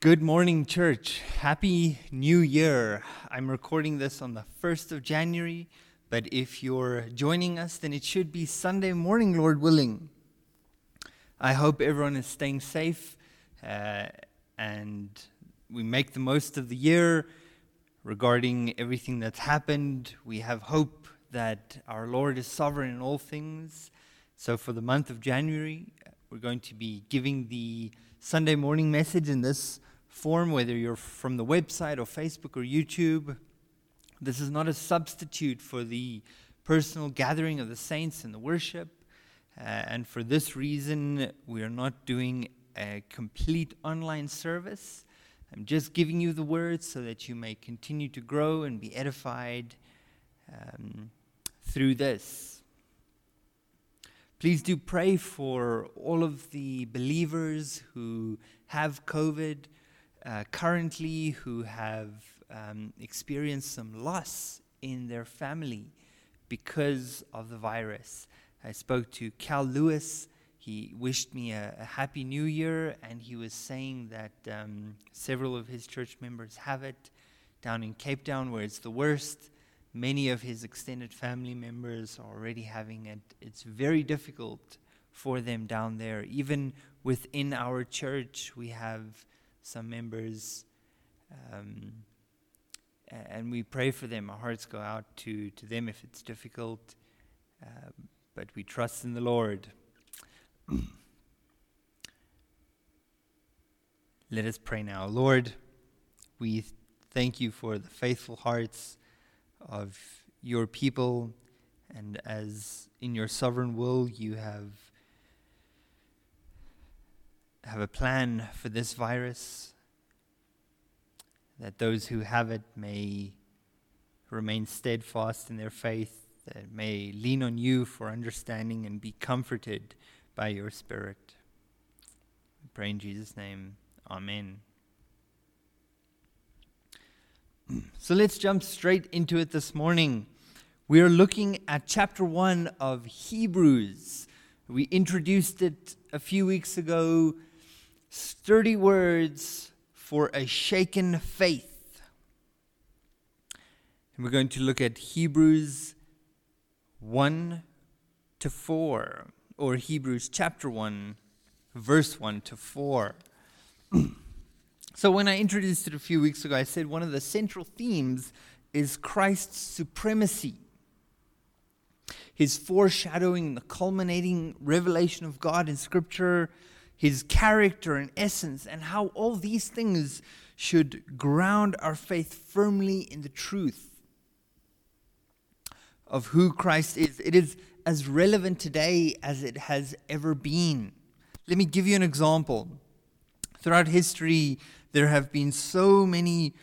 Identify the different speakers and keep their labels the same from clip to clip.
Speaker 1: Good morning, church. Happy New Year. I'm recording this on the 1st of January, but if you're joining us, then it should be Sunday morning, Lord willing. I hope everyone is staying safe uh, and we make the most of the year regarding everything that's happened. We have hope that our Lord is sovereign in all things. So, for the month of January, we're going to be giving the Sunday morning message in this form, whether you're from the website or Facebook or YouTube. This is not a substitute for the personal gathering of the saints and the worship. Uh, and for this reason, we are not doing a complete online service. I'm just giving you the words so that you may continue to grow and be edified um, through this. Please do pray for all of the believers who have COVID uh, currently who have um, experienced some loss in their family because of the virus. I spoke to Cal Lewis. He wished me a, a happy new year, and he was saying that um, several of his church members have it down in Cape Town, where it's the worst. Many of his extended family members are already having it. It's very difficult for them down there. Even within our church, we have some members, um, and we pray for them. Our hearts go out to, to them if it's difficult, uh, but we trust in the Lord. Let us pray now. Lord, we thank you for the faithful hearts of your people, and as in your sovereign will you have have a plan for this virus, that those who have it may remain steadfast in their faith, that may lean on you for understanding and be comforted by your Spirit. We pray in Jesus' name. Amen. So let's jump straight into it this morning. We are looking at chapter 1 of Hebrews. We introduced it a few weeks ago sturdy words for a shaken faith. And we're going to look at Hebrews 1 to 4, or Hebrews chapter 1, verse 1 to 4. so, when I introduced it a few weeks ago, I said one of the central themes is Christ's supremacy. His foreshadowing, the culminating revelation of God in Scripture, his character and essence, and how all these things should ground our faith firmly in the truth of who Christ is. It is as relevant today as it has ever been. Let me give you an example. Throughout history, there have been so many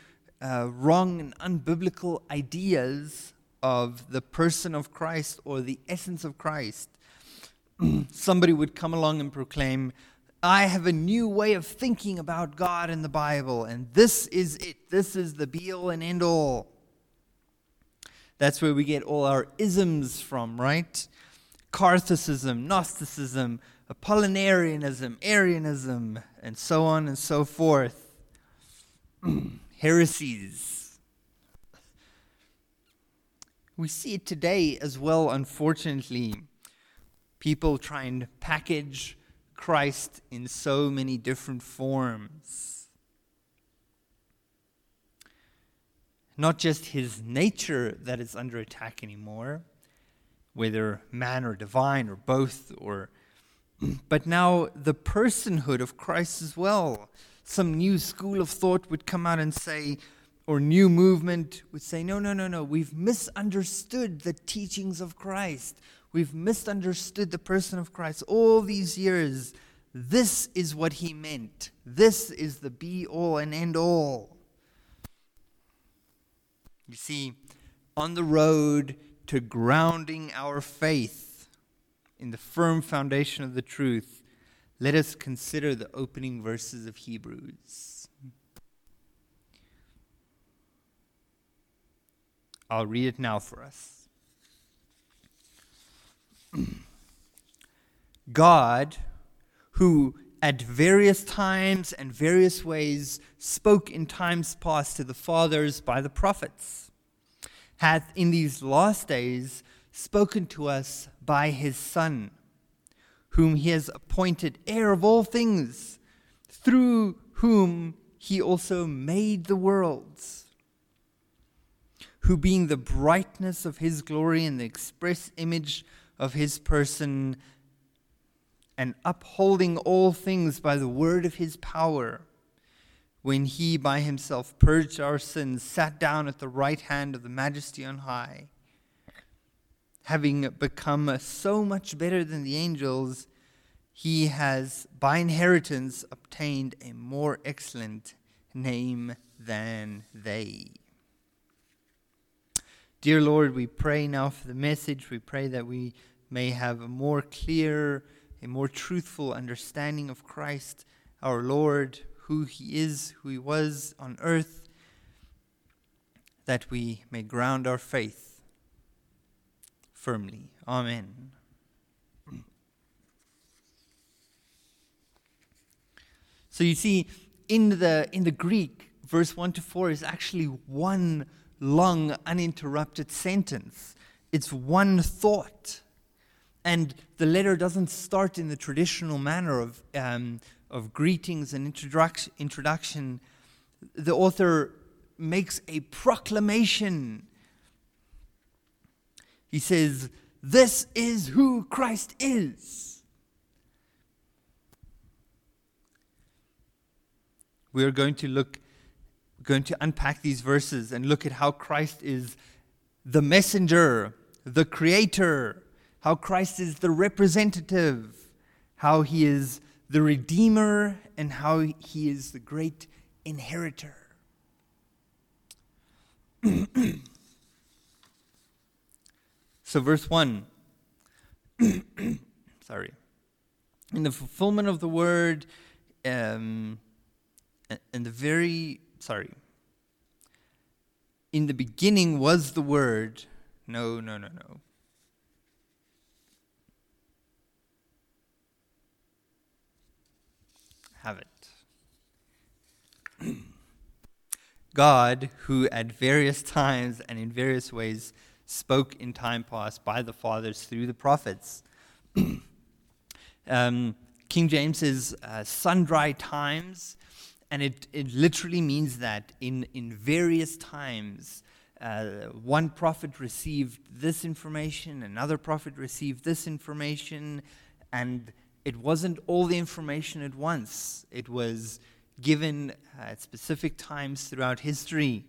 Speaker 1: uh, wrong and unbiblical ideas of the person of Christ or the essence of Christ. Somebody would come along and proclaim, I have a new way of thinking about God in the Bible, and this is it. This is the be all and end all. That's where we get all our isms from, right? Catholicism, Gnosticism, Apollinarianism, Arianism, and so on and so forth. Heresies. We see it today as well, unfortunately. People try and package Christ in so many different forms. Not just his nature that is under attack anymore, whether man or divine or both, or but now the personhood of Christ as well. Some new school of thought would come out and say, or new movement would say, no, no, no, no, we've misunderstood the teachings of Christ. We've misunderstood the person of Christ all these years. This is what he meant. This is the be all and end all. You see, on the road to grounding our faith in the firm foundation of the truth, let us consider the opening verses of Hebrews. I'll read it now for us. God, who at various times and various ways spoke in times past to the fathers by the prophets, hath in these last days spoken to us by his Son, whom he has appointed heir of all things, through whom he also made the worlds, who being the brightness of his glory and the express image of his person, and upholding all things by the word of his power, when he by himself purged our sins, sat down at the right hand of the majesty on high. Having become so much better than the angels, he has by inheritance obtained a more excellent name than they. Dear Lord, we pray now for the message. We pray that we may have a more clear a more truthful understanding of Christ, our Lord, who he is, who he was on earth, that we may ground our faith firmly. Amen. So you see, in the, in the Greek, verse 1 to 4 is actually one long, uninterrupted sentence. It's one thought. And the letter doesn't start in the traditional manner of, um, of greetings and introduction, introduction. The author makes a proclamation. He says, This is who Christ is. We are going to look, going to unpack these verses and look at how Christ is the messenger, the creator, how Christ is the representative, how he is the redeemer, and how he is the great inheritor. so, verse 1. Sorry. In the fulfillment of the word, um, in the very, sorry. In the beginning was the word. No, no, no, no. Have it. God, who at various times and in various ways spoke in time past by the fathers through the prophets. um, King James says uh, sundry times, and it, it literally means that in, in various times, uh, one prophet received this information, another prophet received this information, and it wasn't all the information at once. It was given at specific times throughout history.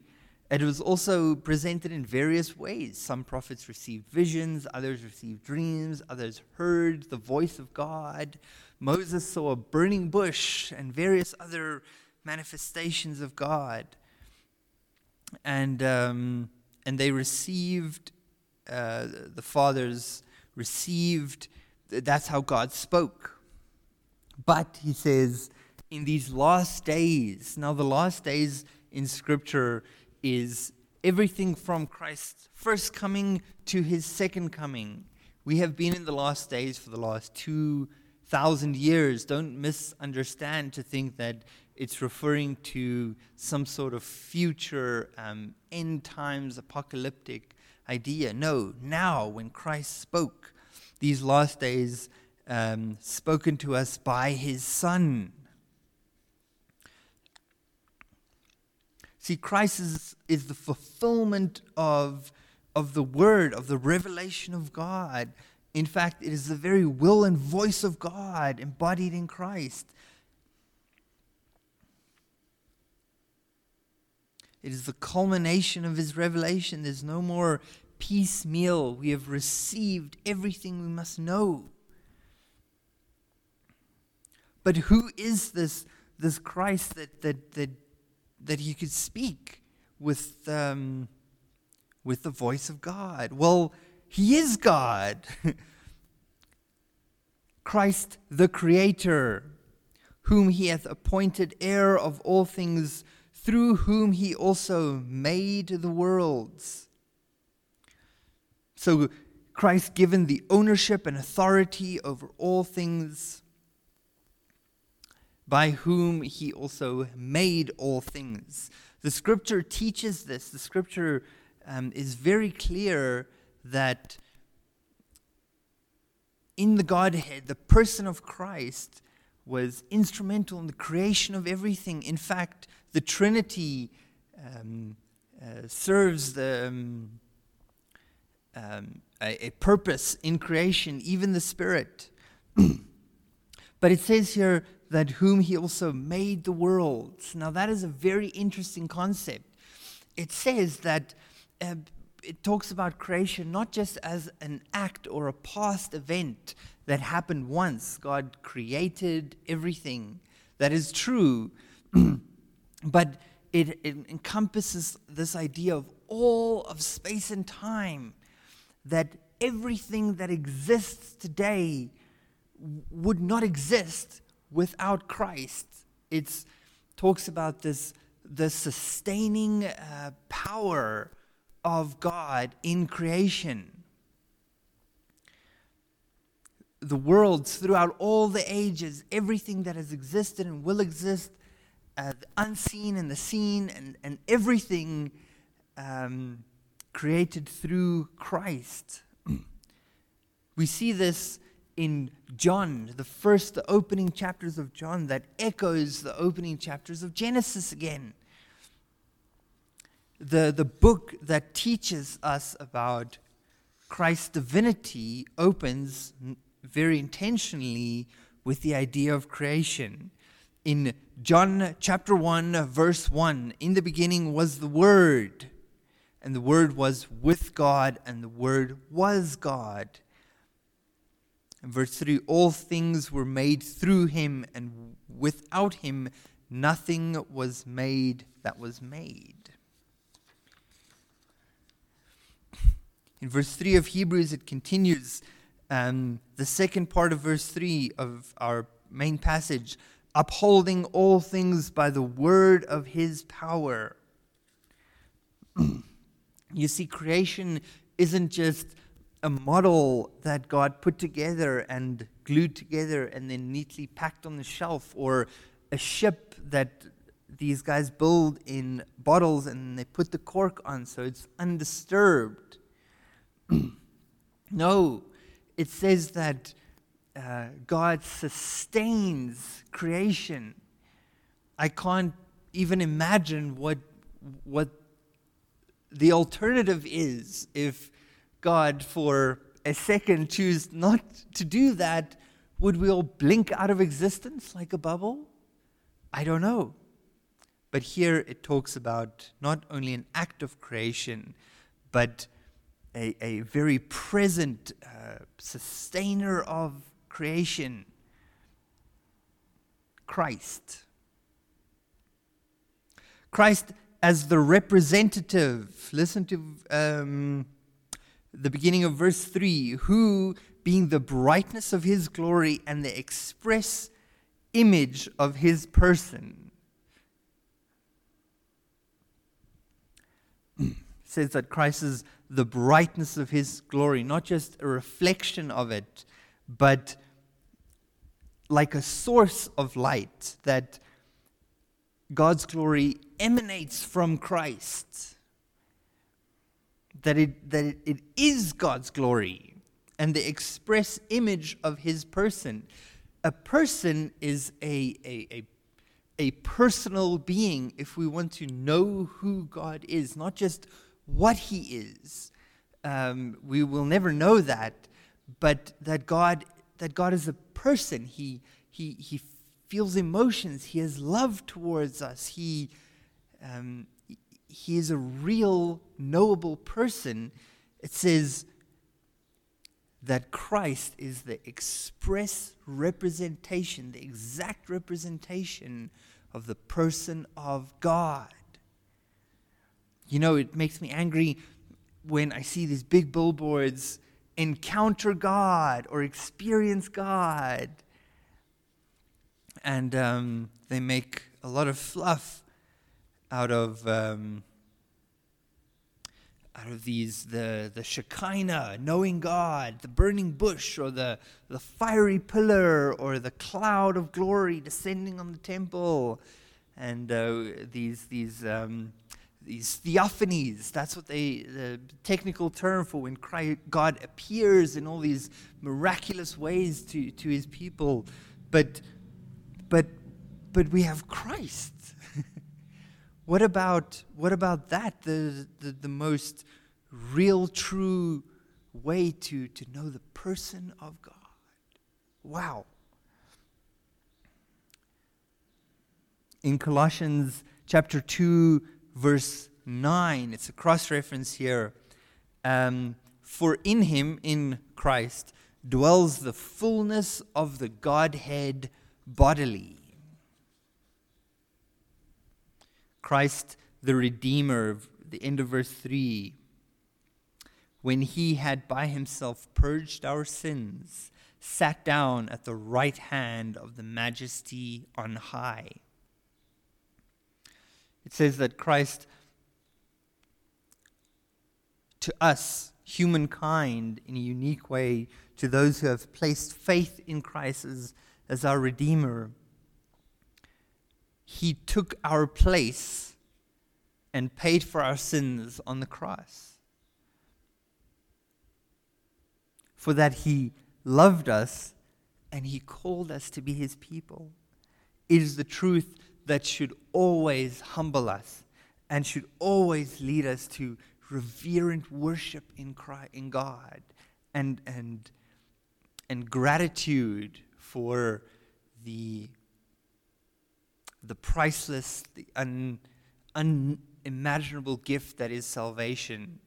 Speaker 1: It was also presented in various ways. Some prophets received visions, others received dreams, others heard the voice of God. Moses saw a burning bush and various other manifestations of God. And, um, and they received, uh, the fathers received that's how God spoke. But he says, in these last days, now the last days in Scripture is everything from Christ's first coming to his second coming. We have been in the last days for the last 2,000 years. Don't misunderstand to think that it's referring to some sort of future um, end times apocalyptic idea. No, now when Christ spoke, these last days um, spoken to us by his Son. See, Christ is, is the fulfillment of, of the word, of the revelation of God. In fact, it is the very will and voice of God embodied in Christ. It is the culmination of his revelation. There's no more piecemeal. We have received everything we must know. But who is this, this Christ that, that, that, that he could speak with, um, with the voice of God? Well, he is God. Christ the Creator, whom he hath appointed heir of all things, through whom he also made the worlds so Christ given the ownership and authority over all things. by whom he also made all things. The scripture teaches this. The scripture um, is very clear that in the Godhead, the person of Christ was instrumental in the creation of everything. In fact, the Trinity um, uh, serves the, um, um, a, a purpose in creation, even the Spirit. but it says here that whom he also made the worlds. Now, that is a very interesting concept. It says that uh, it talks about creation not just as an act or a past event that happened once. God created everything. That is true. but it, it encompasses this idea of all of space and time, that everything that exists today would not exist without Christ. It talks about this the sustaining uh, power of God in creation. The worlds throughout all the ages, everything that has existed and will exist, uh, the unseen and the seen, and, and everything um, created through Christ. we see this in John, the first, the opening chapters of John, that echoes the opening chapters of Genesis again the, the book that teaches us about Christ's divinity opens very intentionally with the idea of creation. In John chapter 1, verse 1, in the beginning was the Word, and the Word was with God, and the Word was God. In verse 3, all things were made through him, and without him nothing was made that was made. In verse 3 of Hebrews, it continues um, the second part of verse 3 of our main passage upholding all things by the word of his power. you see, creation isn't just a model that God put together and glued together and then neatly packed on the shelf, or a ship that these guys build in bottles and they put the cork on so it's undisturbed. no, it says that uh, God sustains creation. I can't even imagine what, what the alternative is if God, for a second, choose not to do that. Would we all blink out of existence like a bubble? I don't know. But here it talks about not only an act of creation, but a, a very present uh, sustainer of creation, Christ. Christ as the representative. Listen to um, the beginning of verse 3 who, being the brightness of his glory and the express image of his person, says that Christ is the brightness of his glory, not just a reflection of it, but like a source of light that God's glory emanates from Christ. That it, that it, it is God's glory and the express image of his person. A person is a, a, a, a personal being if we want to know who God is, not just what he is. Um, we will never know that, but that God, that God is a person. He, he, he feels emotions. He has love towards us. He, um, he is a real, knowable person. It says that Christ is the express representation, the exact representation of the person of God. You know, it makes me angry when I see these big billboards encounter God or experience God. And um, they make a lot of fluff out of, um, out of these the the Shekinah, knowing God, the burning bush, or the the fiery pillar, or the cloud of glory descending on the temple, and uh, these these um, these theophanies. That's what they the technical term for when God appears in all these miraculous ways to to His people, but but but we have Christ. what about what about that? The, the the most real, true way to to know the person of God. Wow. In Colossians chapter two, verse nine, it's a cross reference here. Um, For in Him, in Christ, dwells the fullness of the Godhead bodily. Christ the Redeemer, the end of verse 3, when he had by himself purged our sins, sat down at the right hand of the majesty on high. It says that Christ, to us, humankind, in a unique way, to those who have placed faith in Christ as, as our Redeemer, he took our place and paid for our sins on the cross. For that he loved us and he called us to be his people. It is the truth that should always humble us and should always lead us to reverent worship in, Christ, in God and, and, and gratitude for the the priceless, the un, unimaginable gift that is salvation.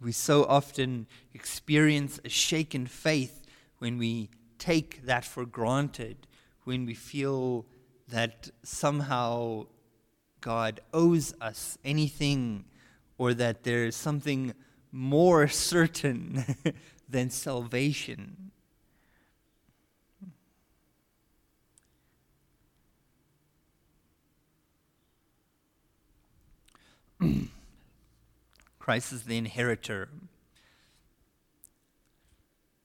Speaker 1: We so often experience a shaken faith when we take that for granted, when we feel that somehow God owes us anything or that there is something more certain than salvation. Christ is the inheritor.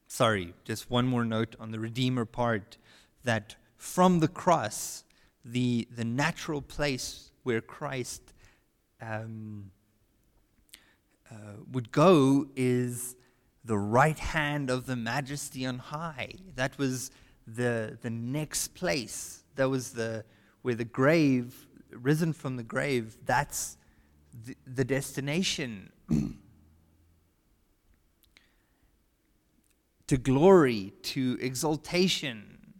Speaker 1: Sorry, just one more note on the Redeemer part that from the cross, the, the natural place where Christ um, uh, would go is the right hand of the majesty on high. That was the, the next place. That was the, where the grave, risen from the grave, that's the, the destination to glory, to exaltation.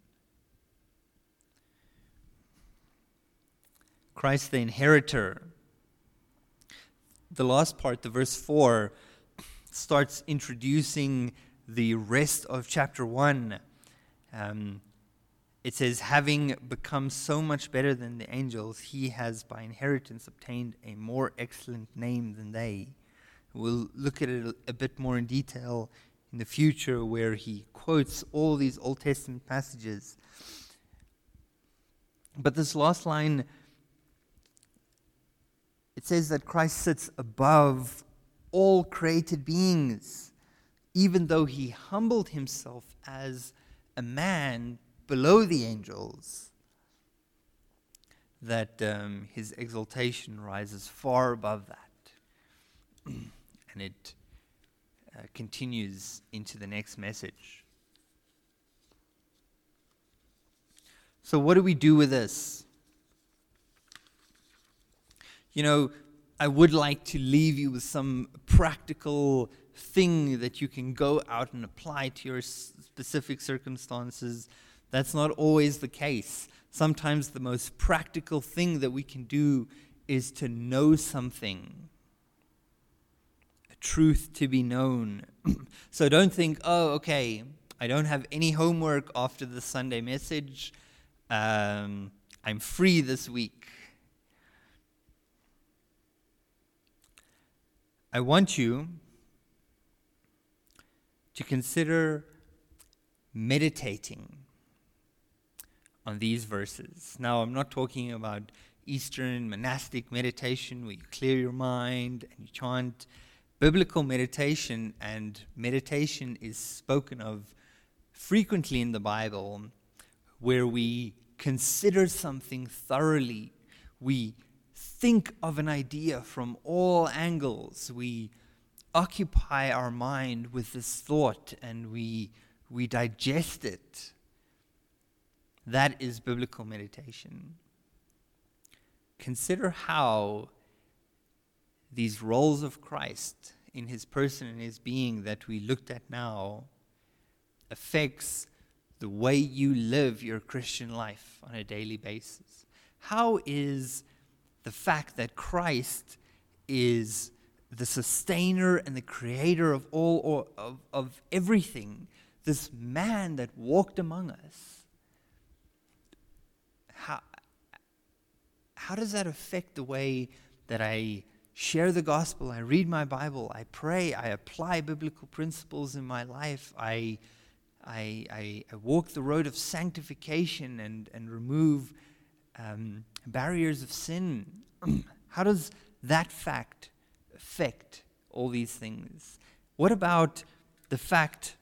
Speaker 1: Christ the inheritor. The last part, the verse 4, starts introducing the rest of chapter 1. Um, it says, having become so much better than the angels, he has by inheritance obtained a more excellent name than they. We'll look at it a, bit more in detail in the future, where he quotes all these Old Testament passages. But this last line, it says that Christ sits above all created beings, even though he humbled himself as a man below the angels, that um, his exaltation rises far above that. and it uh, continues into the next message. So, what do we do with this? You know, I would like to leave you with some practical thing that you can go out and apply to your specific circumstances that's not always the case. Sometimes the most practical thing that we can do is to know something, a truth to be known. so don't think, oh, okay, I don't have any homework after the Sunday message. Um, I'm free this week. I want you to consider meditating on these verses. Now, I'm not talking about Eastern monastic meditation where you clear your mind and you chant. Biblical meditation and meditation is spoken of frequently in the Bible where we consider something thoroughly. We think of an idea from all angles. We occupy our mind with this thought and we, we digest it. That is biblical meditation. Consider how these roles of Christ in his person and his being that we looked at now affects the way you live your Christian life on a daily basis. How is the fact that Christ is the sustainer and the creator of all or of, of everything, this man that walked among us, how, how does that affect the way that I share the gospel, I read my Bible, I pray, I apply biblical principles in my life, I, I, I, I walk the road of sanctification and, and remove um, barriers of sin? how does that fact affect all these things? What about the fact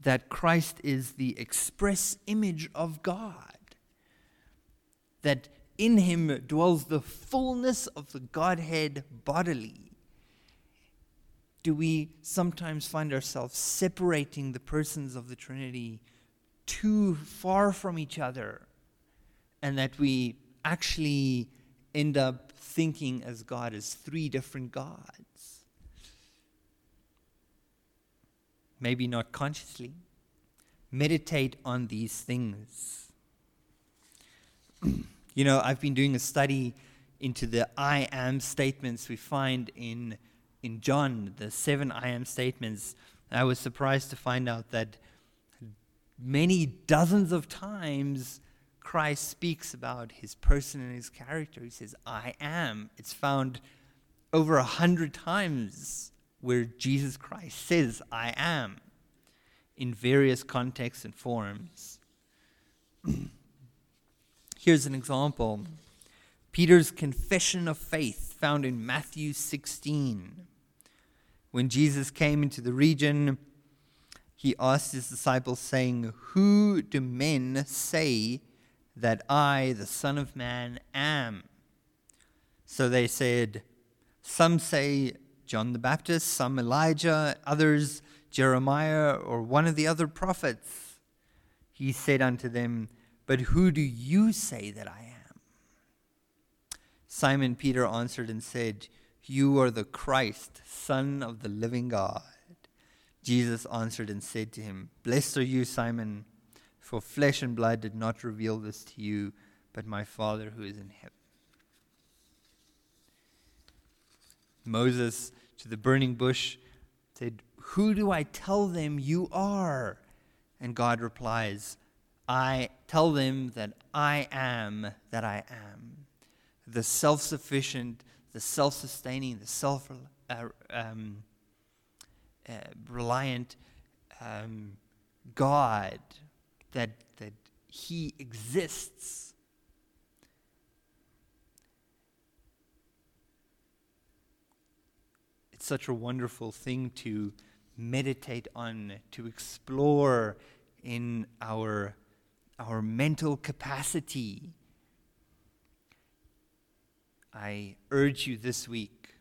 Speaker 1: that Christ is the express image of God? That in him dwells the fullness of the Godhead bodily. Do we sometimes find ourselves separating the persons of the Trinity too far from each other? And that we actually end up thinking as God as three different gods. Maybe not consciously. Meditate on these things. you know, I've been doing a study into the I am statements we find in, in John, the seven I am statements. I was surprised to find out that many dozens of times Christ speaks about his person and his character. He says, I am. It's found over a hundred times where Jesus Christ says, I am, in various contexts and forms. Here's an example Peter's confession of faith, found in Matthew 16. When Jesus came into the region, he asked his disciples, saying, Who do men say that I, the Son of Man, am. So they said, Some say John the Baptist, some Elijah, others Jeremiah or one of the other prophets. He said unto them, But who do you say that I am? Simon Peter answered and said, You are the Christ, Son of the living God. Jesus answered and said to him, Blessed are you, Simon for flesh and blood did not reveal this to you, but my Father who is in heaven. Moses to the burning bush said, Who do I tell them you are? And God replies, I tell them that I am that I am. The self sufficient, the self sustaining, the self uh, um, uh, reliant um, God that, that He exists. It's such a wonderful thing to meditate on, to explore in our, our mental capacity. I urge you this week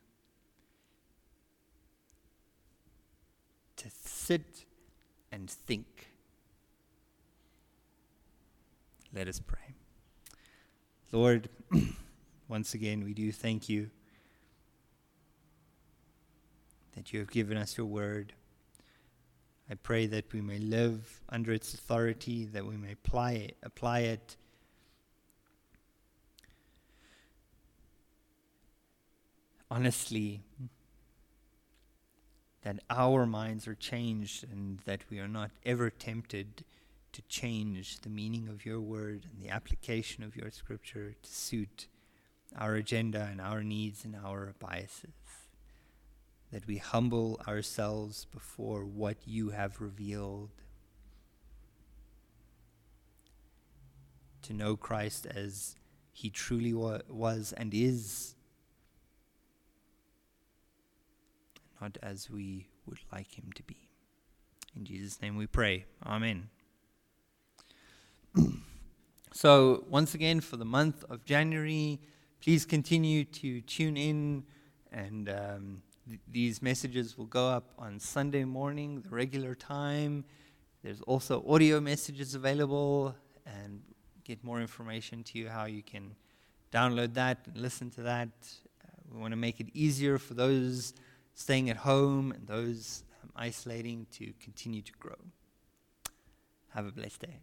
Speaker 1: to sit and think. Let us pray. Lord, once again, we do thank you that you have given us your word. I pray that we may live under its authority, that we may apply it, apply it honestly, that our minds are changed and that we are not ever tempted to change the meaning of your word and the application of your scripture to suit our agenda and our needs and our biases. That we humble ourselves before what you have revealed. To know Christ as he truly wa- was and is, not as we would like him to be. In Jesus' name we pray. Amen. so, once again, for the month of January, please continue to tune in, and um, th- these messages will go up on Sunday morning, the regular time. There's also audio messages available, and get more information to you how you can download that and listen to that. Uh, we want to make it easier for those staying at home and those um, isolating to continue to grow. Have a blessed day.